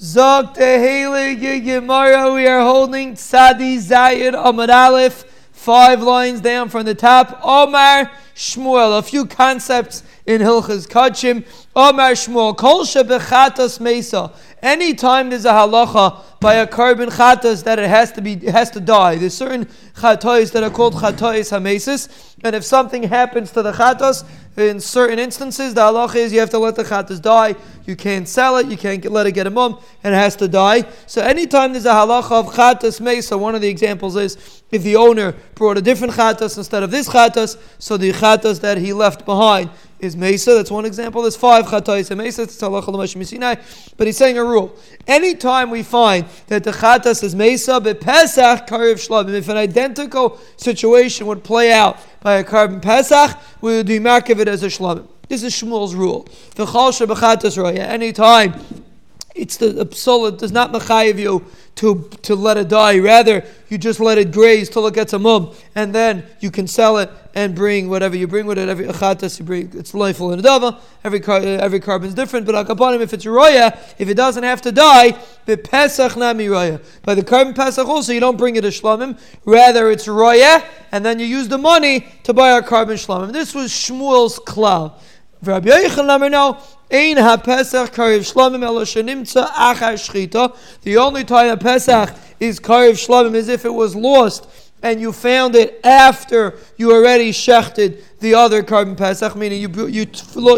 Zog Tehele Gemara, we are holding Tzadi Zayid Amad Aleph, five lines down from the top. Omar Shmuel, a few concepts in Hilchas Kachim. Omar Shmuel, Kol Shebechatas Mesa. Anytime there's a halacha by a korban chatas that it has to be has to die. There's certain chatos that are called chatos hamesis, and if something happens to the chatos, in certain instances, the halacha is you have to let the chatas die. You can't sell it. You can't let it get a mum, and it has to die. So anytime there's a halacha of chatas mesa, one of the examples is if the owner brought a different chatas instead of this chatas, so the chatas that he left behind is Mesa. That's one example. There's five Chatais and Mesa. It's But he's saying a rule. Anytime we find that the Chatas is Mesa, but Pesach Karev Shlabim, if an identical situation would play out by a korban Pesach, we would be mark of it as a Shlabim. This is Shmuel's rule. The Chal Shabachatas Raya. Anytime it's the, psola does not machayev you to, to let it die. Rather, you just let it graze till it gets a mum, and then you can sell it and bring whatever you bring with it. Every achatas you bring, it's loyful in a dava. Every car, every is different. But akapanim, if it's roya, if it doesn't have to die, the pesach nami roya. By the korban pesach also, you don't bring it a shlamim. Rather, it's roya, and then you use the money to buy our korban shlamim. This was Shmuel's klal. Rabbi Ein ha-Pesach shenimtza achar shchita. The only time a Pesach is kariv shlamim is if it was lost and you found it after you already shechted the other korban Pesach, meaning you, you,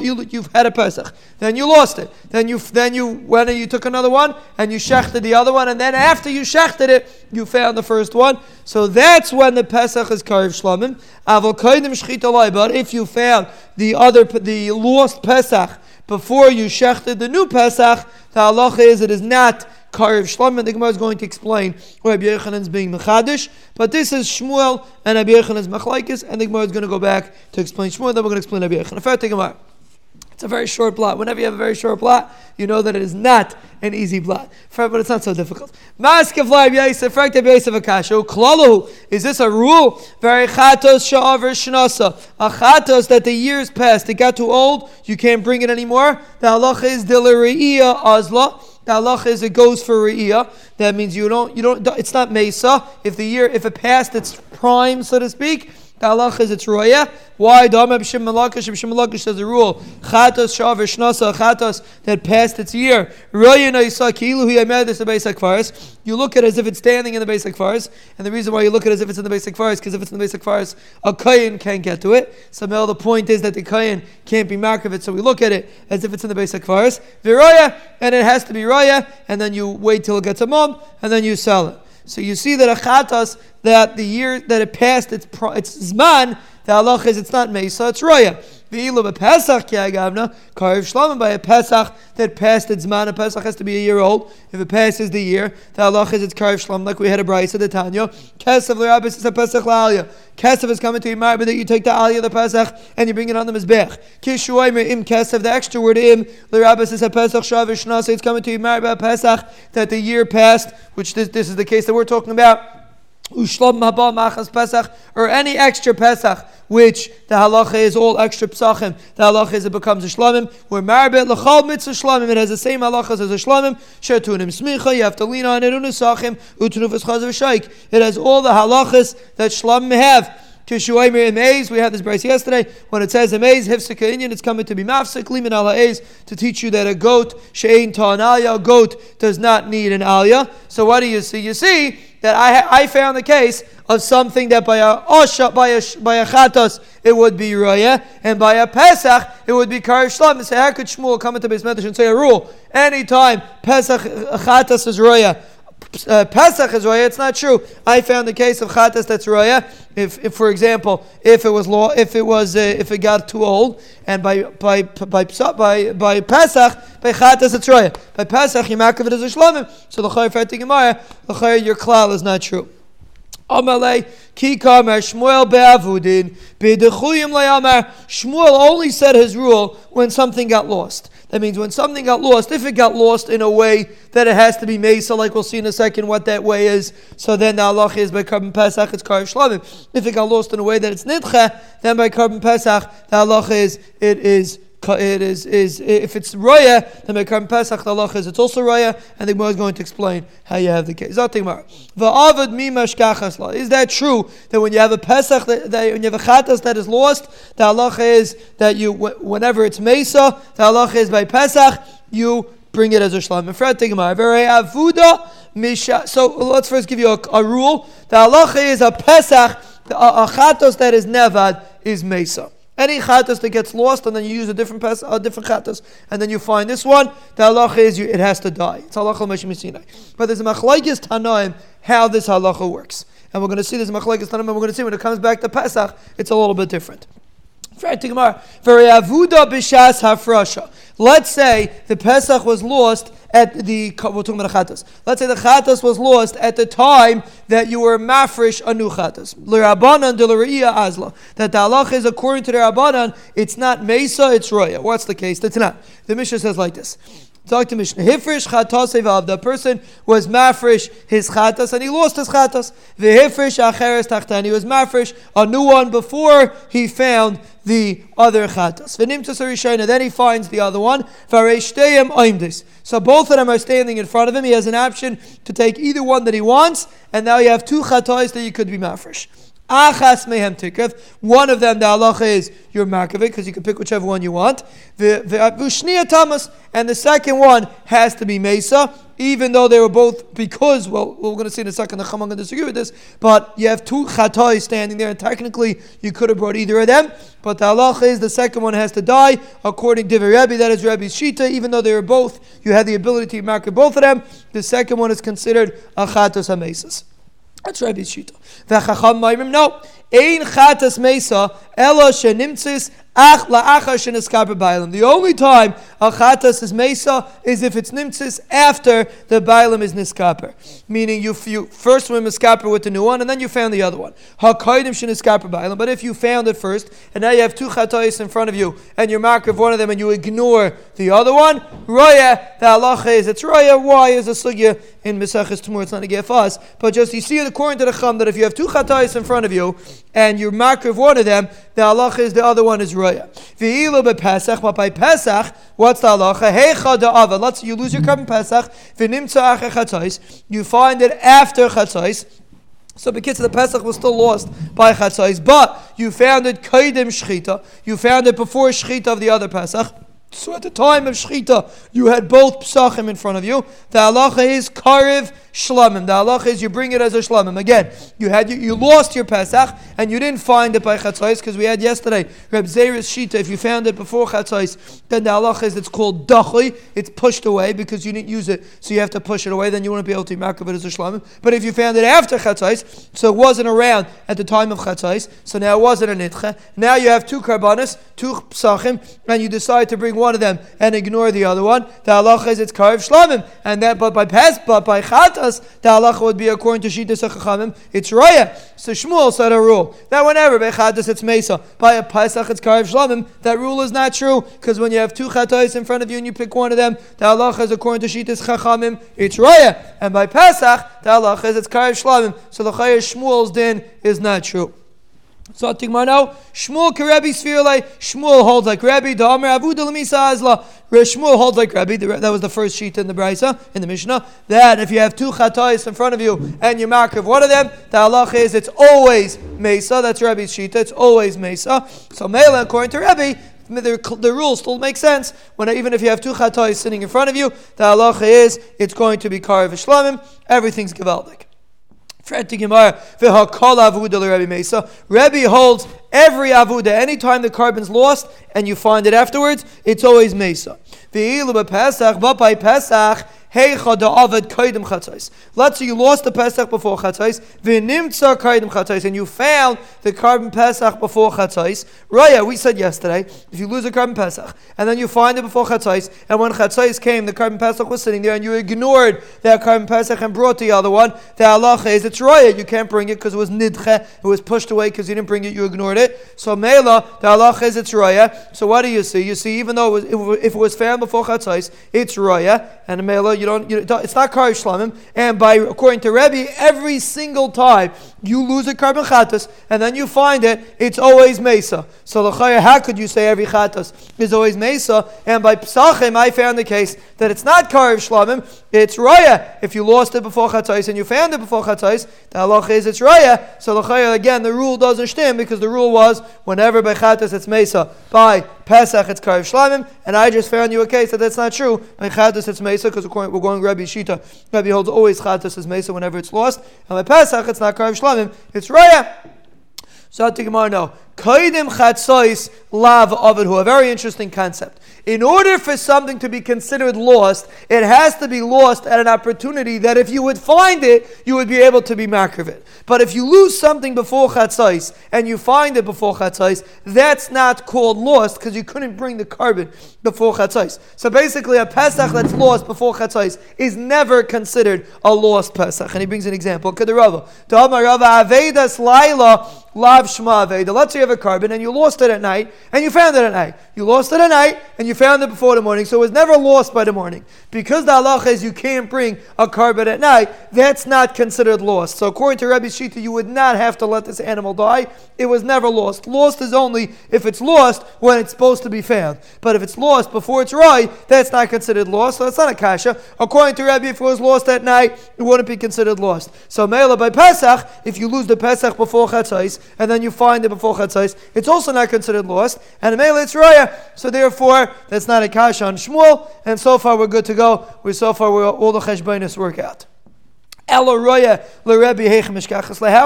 you, you've had a Pesach. Then you lost it. Then you, then you went and you took another one and you shechted the other one. And then after you shechted it, you found the first one. So that's when the Pesach is Kariv Shlamim. But if you found the other, the lost Pesach before you shechted the new Pesach, the halacha is it is not Karev Shlomo. The Gemara is going to explain why Rabbi is being Mechadish, but this is Shmuel and Rabbi Yochanan's Machlaikis, and the Gemara is going to go back to explain Shmuel, then we're going to explain Rabbi Gemara. It's a very short blot. Whenever you have a very short blot, you know that it is not an easy blot. But it's not so difficult. Mask of library. Is this a rule? Very chatos. A chatos that the years passed, it got too old, you can't bring it anymore. The halacha is dilariya azla. The halacha is it goes for re'iyah. That means you don't, you don't, it's not mesa. If the year, if it passed its prime, so to speak, the halach is it's roya. Why? Dama b'shem malakish b'shem malakish says a rule. Chatos shavar shnasa chatos that passed its year. Roya noisa kilu hu this the basic forest. You look at it as if it's standing in the basic forest, and the reason why you look at it as if it's in the basic forest because if it's in the basic forest, a kayin can't get to it. So now the point is that the kayin can't be mark of it, so we look at it as if it's in the basic forest. Viroya, and it has to be roya, and then you wait till it gets a mom, and then you sell it. So you see that a chatas that the year that it passed its its zman, the halach is it's not mesa, it's roya. Ve'ilu b'Pesach ki'agavna, karev shlamim by a Pesach that passed its man. A Pesach has to be a year old. If it passes the year, the halach is it's karev shlam, like we had a brayse the Tanya. Kesef l'rabis is a Pesach la'aliyah. Kesef is coming to you, but that you take the aliyah the Pesach and you bring it on the mizbech. Kishuaymer im kesef, the extra word im l'rabis is a Pesach shavish nasa. It's coming to you, married by a Pesach that the year passed, which this, this is the case that we're talking about machas pesach, or any extra pesach, which the halacha is all extra pesachim. The halacha is it becomes a shlamim. Where marabit lachal mitzvah shlamim, it has the same halachas as a shlamim. Shetunim smicha, you have to lean on it. Unusachim utunufas chazav shaykh. It has all the halachas that shlamim have. Kishuaymer Emaze, we had this brace yesterday. When it says Emaze, Hifsika Inyan, it's coming to be Mafsik, Liman Ala to teach you that a goat, Shein Ta'an Aliyah, a goat does not need an Aliyah. So what do you see? You see that I, I found the case of something that by a Osha, by a, by a Chatos, it would be Raya, and by a Pesach, it would be Kar Shlam. And say, how could Shmuel come into Beis Medrash and say a rule? Anytime Pesach Chatos is Raya, uh, Pesach is roya. It's not true. I found the case of chatas that's roya. If, if, for example, if it was law, if it was, uh, if it got too old, and by by by by by Pesach, by chatas it's roya. By Pesach, you mark it as a shlamim. So the chayyim gemara, the chayyim your klal is not true. Amalei kikamer Shmuel be'avudin b'dechuyim le'amar. Shmuel only said his rule when something got lost. That means when something got lost, if it got lost in a way that it has to be made, so like we'll see in a second what that way is, so then the halach is by korban pesach, it's karev shlamim. If it got lost in a way that it's nidcha, then by korban pesach, the halach is it is it is is if it's roya, then korban pesach the halacha is it's also roya, and the Gemara is going to explain how you have the case. Is that true that when you have a pesach that, that when you have a chatas that is lost, the halacha is that you whenever it's mesa, the halacha is by pesach you bring it as a shlam. So let's first give you a, a rule. The halacha is a pesach, a, a chatos that is nevad is mesa. Any chatas that gets lost and then you use a different pes, a different chatas, and then you find this one, the halacha is you, it has to die. It's halacha l'meshim But there's a machlaikis tanoim how this halacha works. And we're going to see this machlaikis tanoim, and we're going to see when it comes back to Pesach, it's a little bit different. Let's say the Pesach was lost at the we're talking about chatas. Let's say the chatas was lost at the time that you were mafresh a new chatas. Azla. That the halach is according to the rabbanan, it's not mesa, it's roya. What's the case? That's not. The Mishnah says like this. Talk to Mishnah. Hifrish chatasevav. The person was mafresh his chatas and he lost his chatas. V'hifrish acheres tachtan. He was mafresh a new one before he found the other chatas. V'nimtus harishayna. Then he finds the other one. V'areishteyem oimdis. So both of them are standing in front of him. He has an option to take either one that he wants, and now you have two chatas that you could be mafresh. Achas mehem tikef. One of them, the halacha is your makavik, because you can pick whichever one you want. The V'shniya uh, tamas. And the second one has to be mesa, even though they were both, because, well, we're going to see in a second, the Chamang going to disagree with this, but you have two chatai standing there, and technically you could have brought either of them, but the halacha is the second one has to die, according to Rebbe, that is Rebbe's Shita, even though they were both, you had the ability to mark both of them, the second one is considered a chatos hamesas. That's Rabbi's Shita. V'chacham ma'imim, no. Ein chatas mesa, ela shenimtzis the only time a chatas is mesa is if it's nimtzis after the bailam is niskaper. Meaning you, you first went niskaper with the new one and then you found the other one. Hakaidim sheniskaper bailam. But if you found it first and now you have two chatas in front of you and you mark of one of them and you ignore the other one, roya, the halacha is it's roya. Why is a sugya in Mesachis Tamur? It's not a gefas. But just you see it according to the Chum that if you have two chatas in front of you and you mark of one of them, the halacha is the other one is roya. V'ilu bePesach, but by Pesach, what's the halacha? Heicha da'ava. Let's you lose your korban Pesach. V'nimtza acher chatzais. You find it after chatzais. So because the Pesach was still lost by chatzais, but you found it kaidim shchita. You found it before shchita of the other Pesach. So at the time of Shechita, you had both Psachim in front of you. The halacha is Karev Shlamim. The halacha is you bring it as a Shlamim. Again, you had you, you lost your Pesach and you didn't find it by Chatzais because we had yesterday Reb Zeir's Shita. If you found it before Chatzais, then the halacha is it's called Dachui. It's pushed away because you didn't use it, so you have to push it away. Then you won't be able to mark it as a Shlamim. But if you found it after Chatzais, so it wasn't around at the time of Chatzais, so now it wasn't a Nitche. Now you have two Karbanis, two Psachim, and you decide to bring one of them and ignore the other one. The halacha is it's karev shlamim, and that but by pes but by chatas the halacha would be according to shitas chachamim it's raya. So Shmuel said a rule that whenever by chatas it's mesa by a pesach it's karev shlamim. That rule is not true because when you have two chatas in front of you and you pick one of them, the halacha is according to shitas chachamim it's raya, and by pesach the halacha is it's karev shlamim. So the chayyah Shmuel's din is not true. So Tigmar now, Shmuel Karebi Sfirle, Shmuel holds like Dahmer Avu Delamisa Azla. Shmuel holds like Rabbi, that was the first sheet in the Brisa, in the Mishnah, that if you have two chatais in front of you and you mark of one of them, the halach is it's always Mesa, that's Rabbi's sheet, it's always Mesa. So Mela, according to Rabbi, the, the rule still makes sense when even if you have two chatais sitting in front of you, the halacha is it's going to be karev shlamim, everything's gevaldik. Rebbe holds every avuda. Anytime the carbon's lost and you find it afterwards, it's always mesa. Heicha da'avad kaidim chatzais. Let's say you lost the Pesach before chatzais, v'nimtza kaidim chatzais, and you found the korban Pesach before chatzais. Raya, we said yesterday, if you lose a korban Pesach, and then you find it before chatzais, and when chatzais came, the korban Pesach was sitting there, and you ignored that korban Pesach and brought the other one, the halacha is it's Raya, you can't bring it because it was nidche, it was pushed away because you didn't bring it, you ignored it. So Mela, the halacha is it's Raya. So what do you see? You see, even though it was, if it was found before chatzais, it's Raya, and Mela, you don't. You, it's not karev shlamim. And by according to Rebbe, every single time you lose a korban chatas and then you find it, it's always mesa. So the how could you say every chatas is always mesa? And by psachim, I found the case that it's not karev shlamim, it's raya. If you lost it before chatas and you found it before chatas, the halacha is it's raya. So the again, the rule doesn't stand because the rule was whenever by chatas it's mesa, by Pesach it's karev shlamim, and I just found you a case that that's not true. By chatas it's mesa because we're going Rabbi Shita. Rabbi holds always chatas is mesa whenever it's lost, and by Pesach it's not karev shlamim, it's raya. So the Gemara no. Kaidim chatzois lav avidhu. A very interesting concept. In order for something to be considered lost, it has to be lost at an opportunity that if you would find it, you would be able to be makriv it. But if you lose something before chatzais and you find it before chatzais, that's not called lost because you couldn't bring the korban before chatzais. So basically, a pesach that's lost before chatzais is never considered a lost pesach. And he brings an example. Kedarava. Rava avedas laila lav shma aveda. Let's say you have a korban and you lost it at night and you found it at night. You lost it at night and you found it before the morning, so it was never lost by the morning. Because the halacha is you can't bring a korban at night, that's not considered lost. So according to Rabbi Shita, you would not have to let this animal die. It was never lost. Lost is only if it's lost when it's supposed to be found. But if it's lost before it's right, that's not considered lost. So that's not a kasha. According to Rabbi, if it was lost at night, it wouldn't be considered lost. So Mela by Pesach, if you lose the Pesach before Chatzais and then you find it before Chatzais, it's also not considered lost. And Mela it's Raya. So therefore, that's not a kasha on Shmuel, and so far we're good to go. We're so far we're, all the cheshbonis work out. How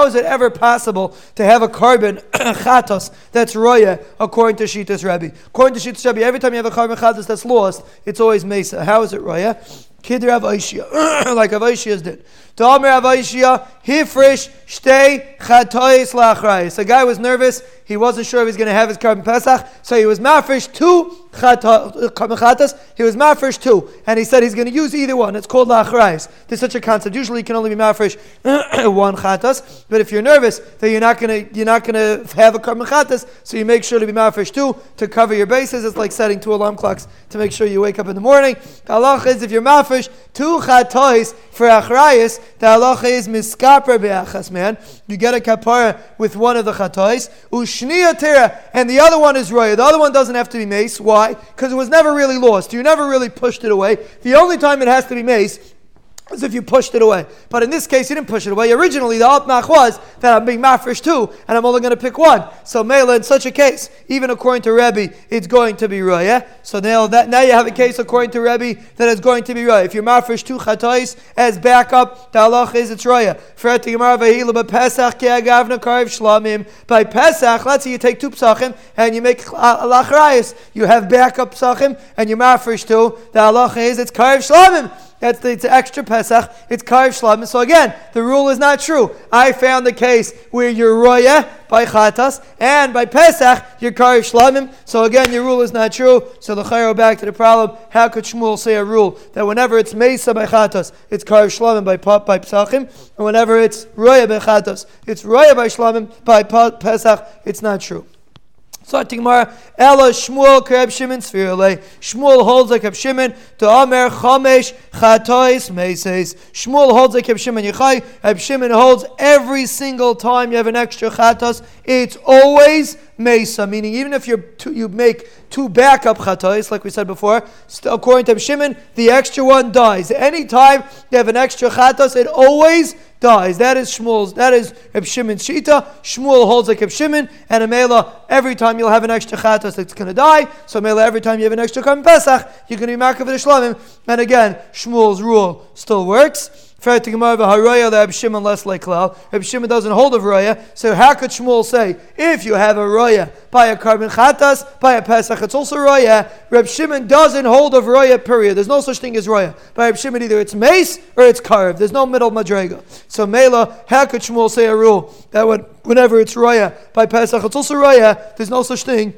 is it ever possible to have a korban chatos that's roya according to Shitas Rebbe? According to Shitas Rebbe, every time you have a korban chatos that's lost, it's always mesa. How is it roya? Kid Rav like Rav did. Tomer Rav Hifrish Shtei Chatois Lachrayis. The guy was nervous. He wasn't sure if he was going to have his korban Pesach, so he was mafresh two chatas. He was mafresh two, and he said he's going to use either one. It's called lachrayis. There's such a concept. Usually, you can only be mafresh one chatas, but if you're nervous that you're not going to you're not going to have a korban so you make sure to be mafresh two to cover your bases. It's like setting two alarm clocks to make sure you wake up in the morning. The halach is if you're mafresh two chatos for achrayis, the halacha is miskaper be'achas man. You get a kapara with one of the chatois, ushniya tera, and the other one is roya. The other one doesn't have to be mace. Why? Because it was never really lost. You never really pushed it away. The only time it has to be mace as if you pushed it away. But in this case, you didn't push it away. Originally, the altmach was that I'm being mafresh too, and I'm only going to pick one. So Mela, in such a case, even according to Rebbe, it's going to be Raya. So now that now you have a case according to Rebbe that is going to be Raya. If you're mafresh two chatais as backup, the halach is it's Raya. By Pesach, let's say you take two psachim and you make lachrayas. You have backup psachim and you're mafresh two. The halach is it's karev shlamim. That's the, it's extra Pesach. It's Karv Shlamim. So again, the rule is not true. I found the case where you're Roya by Chatas and by Pesach you're Karv Shlamim. So again, your rule is not true. So the Chayro back to the problem. How could Shmuel say a rule that whenever it's Mesa by Chatas, it's Karv Shlamim by, by Pesachim, and whenever it's Roya by Chatas, it's Roya by Shlamim by Pesach, it's not true. So Tigmar Ella Shmuel Kreb Shimon Sfirle. Shmuel holds like Kreb Shimon to Amer Chamesh Chatois Meses. Shmuel holds like Kreb Shimon Yechai. Kreb Shimon holds every single time you have an extra chatos, it's always mesa, meaning even if you you make two backup chatos, like we said before, according to Shimon, the extra one dies. Anytime you have an extra chatos, it always dies. That is Shmuel's. That is Reb Shimon's shita. Shmuel holds like Reb Shimon, and Amela. Every time you'll have an extra chatos, it's going to die. So Amela, every time you have an extra Karm Pesach, you're going to be the shlamim. And again, Shmuel's rule still works. Fair to Haraya Shimon less. Reb Shimon doesn't hold of Raya. So how could Shmuel say if you have a Raya by a korban chatas by a Pesach, it's also Raya. Reb Shimon doesn't hold of Raya. Period. There's no such thing as Raya. By Reb Shimon, either it's mace or it's carved. There's no middle madrega. So Mela, how could Shmuel say a rule that would, whenever it's Raya by Pesach, it's also Raya. There's no such thing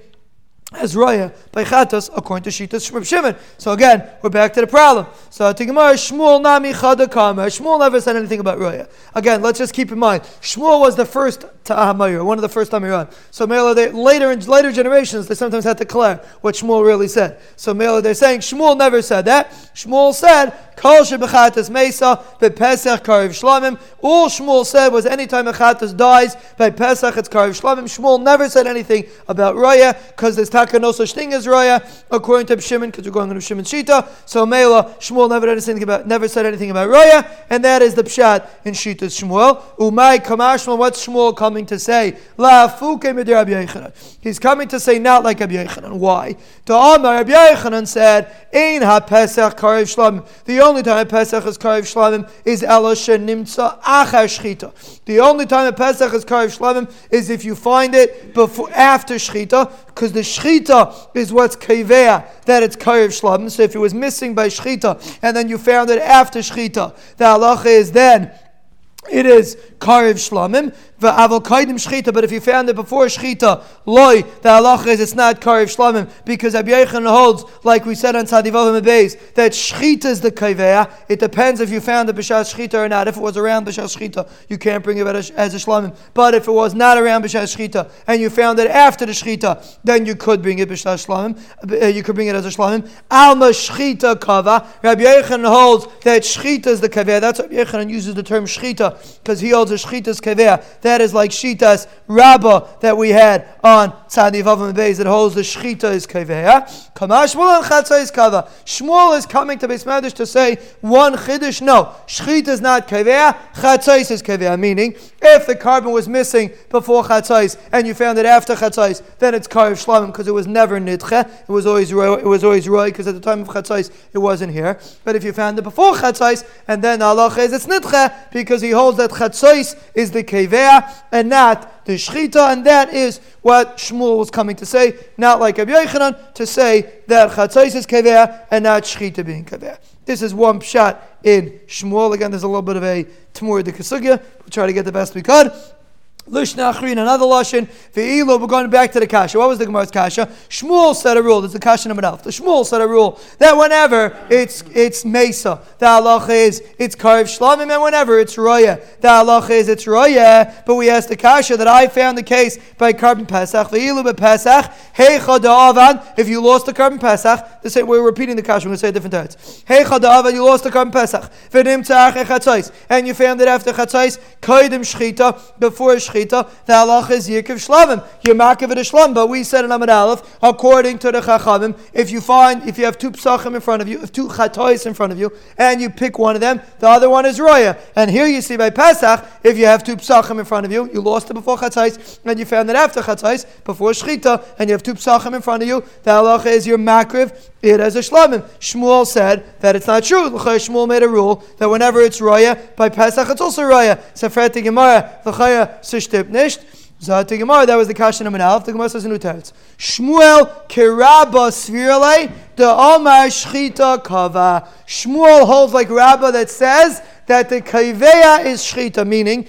as Raya by Chatas according to Shitas Reb Shimon. So again, we're back to the problem. So Tigmar Shmuel Nami Chadakama. Shmuel never said anything about Raya. Again, let's just keep in mind Shmuel was the first Ta'amayr, one of the first Tamiran. So they, later in later generations, they sometimes had to declare what Shmuel really said. So they're saying Shmuel never said that. Shmuel said Kol shebechatas mesa bepesach karev shlamim. All Shmuel said was anytime a chatas dies by Pesach, it's karev shlamim. Shmuel never said anything about raya because there's taka no such thing as raya according to Shimon because we're going on Shimon Shita. So Mela Shmuel never said anything about never said anything about raya, and that is the pshat in Shita's Shmuel. Umay kamashma. What's Shmuel coming to say? La He's coming to say not like Rabbi. Why? To Amar Rabbi said, "Ein ha Pesach karev shlamim." The only time Pesach is karev shlamim is elashe nimtza achar shchita. The only time a Pesach is karev shlamim is if you find it before after shchita, because the shchita is what's kaveh that it's karev shlamim. So if it was missing by shchita and then you found it after shchita, the halacha is then it is karev shlamim. shchita. But if you found it before shchita, loy, the halacha is it's not karev shlamim because Rabbi holds, like we said on Tzadivavim Beis, that shchita is the kaveya. It depends if you found it b'shas shchita or not. If it was around b'shas shchita, you can't bring it as a shlamim. But if it was not around b'shas shchita and you found it after the shchita, then you could bring it b'shas shlamim. Uh, you could bring it as a shlamim. Alma shchita kava. Rabbi Yechon holds that shchita is the kaveya. That's Rabbi Yechon uses the term shchita because he holds a shchitas kevea. That is like shitas rabba that we had on Tzadi Vavam Beis that holds the shchita is kevea. Kamash Shmuel and Chatzah is kava. Shmuel is coming to Beis Medrash to say one chiddush. No, shchita is not kevea. Chatzah is kevea. Meaning, if the korban was missing before chatzais and you found it after chatzais, then it's karev shlamim because it was never nidche. It was always roy, it was always roy because at the time of chatzais it wasn't here. But if you found it before chatzais and then Allah is it's nidche because he holds that chatzais is the kevea and not the shchita, and that is what Shmuel was coming to say, not like Rabbi Yochanan, to say that chatzais is kevea and not shchita being kevea. This is one shot in Shmuel. Again, there's a little bit of a Tamur de Kasugya. We'll try to get the best we could. Lishna Achrin, another Lashon. Ve'ilu, we're going back to the Kasha. What was the Gemara's Kasha? Shmuel said a rule. This is the Kasha number The Shmuel said a rule that whenever it's it's Mesa, the halacha is it's Karv Shlamim, and whenever it's Roya, the halacha is it's Roya. But we asked the Kasha that I found the case by Korban Pesach. Ve'ilu be Pesach. Hey Chadavan, if you lost the Korban Pesach, same, we're repeating the Kasha, we're going to say it different times. Hey Chadavan, you lost the Korban Pesach. Ve'nim Tzach and you found it after Chatzais, Kaidim Shchita, before Shchita shchita, the halach is yirkiv shlamim. You're makav it a shlam, but we said in Amid Aleph, according to the chachamim, if you find, if you have two psachim in front of you, if two chatois in front of you, and you pick one of them, the other one is roya. And here you see by Pesach, if you have two psachim in front of you, you lost it before chatzais, and you found it after chatzais, before shchita, and you have two psachim in front of you, the halacha is your makriv, it as a shlamim. Shmuel said that it's not true. Shmuel made a rule that whenever it's roya, by Pesach it's also roya. Sefer Gemara, l'chaya nisht. Zati Gemara, that was the Kasha number Alf. The Gemara says in Uteretz. Shmuel kirabba svirale the Omar shchita kava. Shmuel holds like Rabba that says that the kaveya is shchita, meaning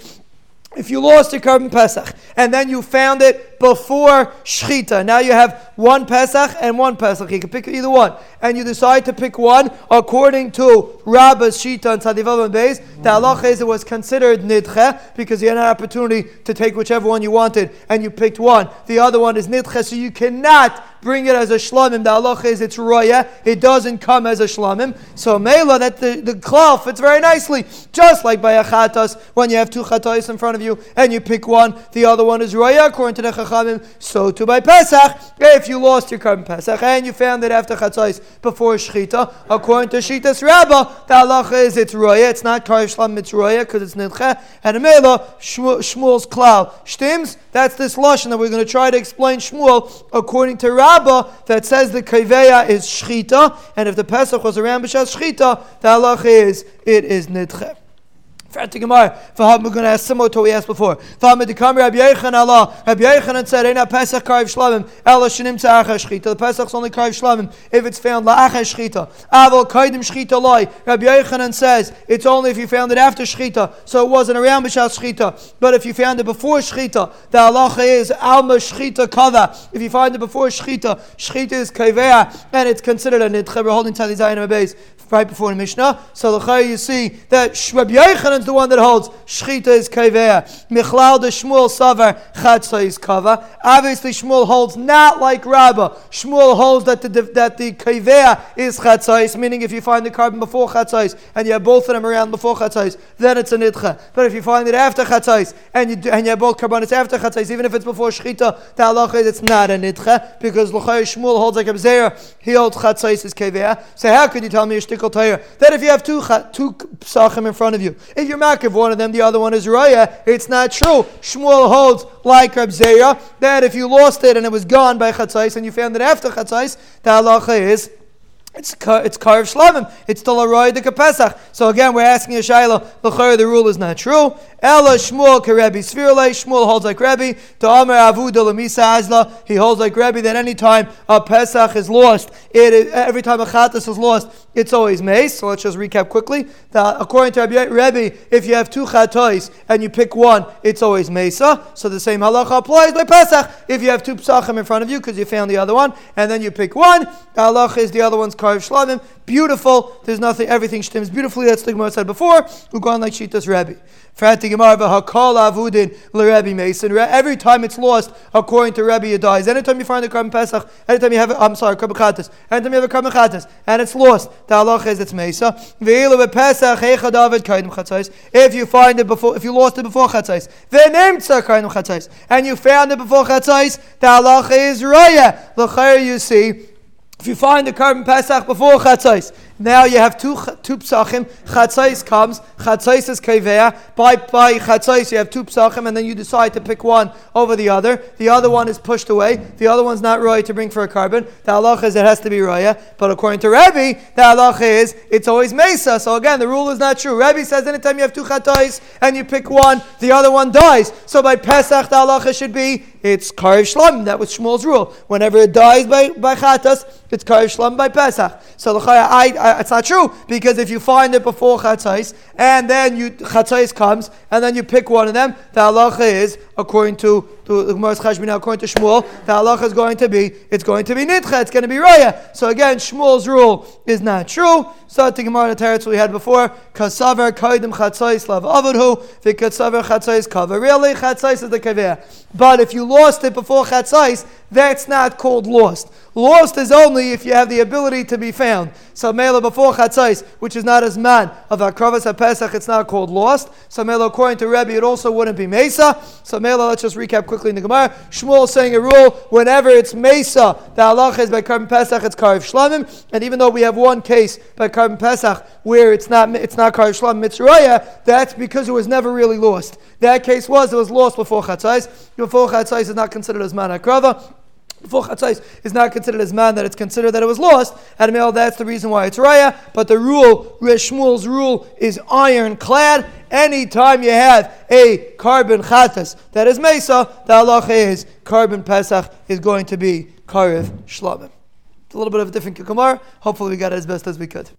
if you lost your korban Pesach and then you found it before Shchita, now you have one Pesach and one Pesach. You can pick either one. And you decide to pick one according to Rabba's Shita and Tzadivav and Beis. The halacha is it was considered Nidche because you had an opportunity to take whichever one you wanted and you picked one. The other one is Nidche, so you cannot bring it as a shlamim. The halacha is it's roya. It doesn't come as a shlamim. So mela that the, the klal fits very nicely. Just like by a chatas, when you have two chatas in front of you and you pick one, the other one is roya according to the chachamim. So too by Pesach, if you lost your korban Pesach and you found it after chatas before shchita, according to Shitas Rabbah, the halacha is it's roya. It's not kar shlam, it's roya because it's nidcha. And mela Shmuel's klal stims. That's this lashon that we're going to try to explain Shmuel according to Rabbah that says the kaveya is shchita, and if the Pesach was around b'shas shchita, the halach is it is nidche. Frat Gemara. We're going to ask similar to what we asked before. Rabbi Yechon Allah. Rabbi Yechon said, "Eina Pesach Karv Shlamim. Ela Shenim Tzachar Shchita. The Pesach's only Karv Shlamim if it's found La'achar Shchita. Aval Kaidim Shchita Loi. Rabbi Yechon says it's only if you found it after Shchita, so it wasn't around B'shas Shchita. But if you found it before Shchita, the halacha is Alma Shchita Kava. If you find it before Shchita, Shchita is Kavea, and it's considered a Nidche. We're holding Tali Zayin base. right before the Mishnah. So the you see that Rabbi Yochanan is the one that holds Shchita is Kaveh. Michlal de Shmuel Savar Chatzah is Kava. Obviously, Shmuel holds not like Rabbah. Shmuel holds that the that the Kaveh is Chatzah, meaning if you find the korban before Chatzah and you have both of them around before Chatzah, then it's a Nidcha. But if you find it after Chatzah and you and you have both korbanos after Chatzah, even if it's before Shchita, the halacha is it's not a Nidcha because L'chai Shmuel holds like Abzera, he holds Chatzah is Kaveh. So how could you tell me a shtickle tire that if you have two two psachim in front of you, if you're makiv one of them, the other one is raya, it's not true. Shmuel holds like Reb that if you lost it and it was gone by chatzais and you found it after chatzais, the halacha is it's it's karv shlamim. It's still a roy de kapesach. So again, we're asking a shayla. The rule is not true. Ella Shmuel Karebi Svirle. Shmuel holds like Rebbe. To Amar Avu de Lamisa Azla. He holds like Rebbe that any time a Pesach is lost, it every time a Chatas is lost, it's always mace. So let's just recap quickly. That according to Rebbe, if you have two Chatos and you pick one, it's always Mesa. So the same halacha applies by Pesach. If you have two Pesachim in front of you because you found the other one, and then you pick one, the halacha is the other one's Karv Beautiful. There's nothing. Everything stems beautifully. That's the Gemara said before. We're going like Shitas Rebbe. Every time it's lost, according to Rebbe, it dies. Anytime you find a Karm Pesach, anytime you have, I'm sorry, Karm Chatas, anytime you have a Karm Chatas, and it's lost, the halach is it's Mesa. If you find it before, if you lost it before Chatzais, and you found it before Chatzais, the halach is Raya. L'chayr you see, if you find the korban Pesach before Chatzais, now you have two two psachim. Chatzais comes. Chatzais is kaveh. By by chatzais you have two psachim, and then you decide to pick one over the other. The other one is pushed away. The other one's not roy to bring for a korban. The halach is it has to be roya. But according to Rebbe, the halach is it's always mesa. So again, the rule is not true. Rebbe says anytime you have two chatzais and you pick one, the other one dies. So by Pesach, the halacha should be it's karev shlam. That was Shmuel's rule. Whenever it dies by by chatas, it's karev shlam by Pesach. So the I, I Uh, it's not true because if you find it before chatzais and then you chatzais comes and then you pick one of them, the halacha is according to the Gemara's Chashbina, according to Shmuel, the halacha is going to be it's going to be nitcha, it's going to be raya. So again, Shmuel's rule is not true. So the Gemara teretz we had before, kasaver kaidim chatzais lav avadhu, v'kasaver chatzais kava. Really, chatzais is the kaveh. But if you lost it before chatzais, that's not called lost. Lost is only if you have the ability to be found. So Mela before Chatzais, which is not as man of Akravas HaPesach, it's not called lost. So Mela, according to Rebbe, it also wouldn't be Mesa. So Mela, let's just recap quickly in the Gemara. Shmuel saying a rule, whenever it's Mesa, the halach is by Karban Pesach, it's Karev Shlamim. And even though we have one case by Karban Pesach where it's not it's not Karev Shlamim Mitzraya, that's because it was never really lost. That case was, it was lost before Chatzais. Before Chatzais is not considered as man Akrava. Before chatzais is not considered as man, that it's considered that it was lost. At male, that's the reason why it's raya. But the rule, Shmuel's rule, is ironclad. Anytime you have a korban chatas that is mesa, the halacha is korban pesach is going to be karev shlamim. It's a little bit of a different kumar. Hopefully, we got it as best as we could.